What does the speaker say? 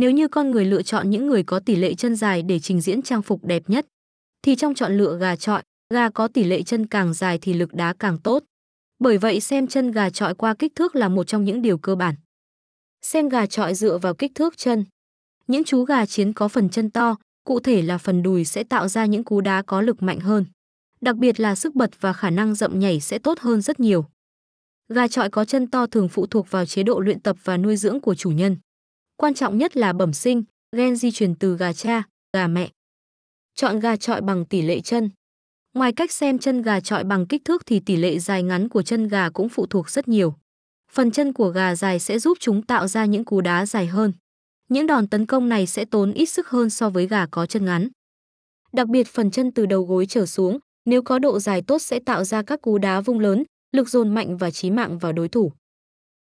Nếu như con người lựa chọn những người có tỷ lệ chân dài để trình diễn trang phục đẹp nhất, thì trong chọn lựa gà trọi, gà có tỷ lệ chân càng dài thì lực đá càng tốt. Bởi vậy xem chân gà trọi qua kích thước là một trong những điều cơ bản. Xem gà trọi dựa vào kích thước chân. Những chú gà chiến có phần chân to, cụ thể là phần đùi sẽ tạo ra những cú đá có lực mạnh hơn. Đặc biệt là sức bật và khả năng rậm nhảy sẽ tốt hơn rất nhiều. Gà trọi có chân to thường phụ thuộc vào chế độ luyện tập và nuôi dưỡng của chủ nhân. Quan trọng nhất là bẩm sinh, gen di truyền từ gà cha, gà mẹ. Chọn gà trọi bằng tỷ lệ chân. Ngoài cách xem chân gà trọi bằng kích thước thì tỷ lệ dài ngắn của chân gà cũng phụ thuộc rất nhiều. Phần chân của gà dài sẽ giúp chúng tạo ra những cú đá dài hơn. Những đòn tấn công này sẽ tốn ít sức hơn so với gà có chân ngắn. Đặc biệt phần chân từ đầu gối trở xuống, nếu có độ dài tốt sẽ tạo ra các cú đá vung lớn, lực dồn mạnh và chí mạng vào đối thủ.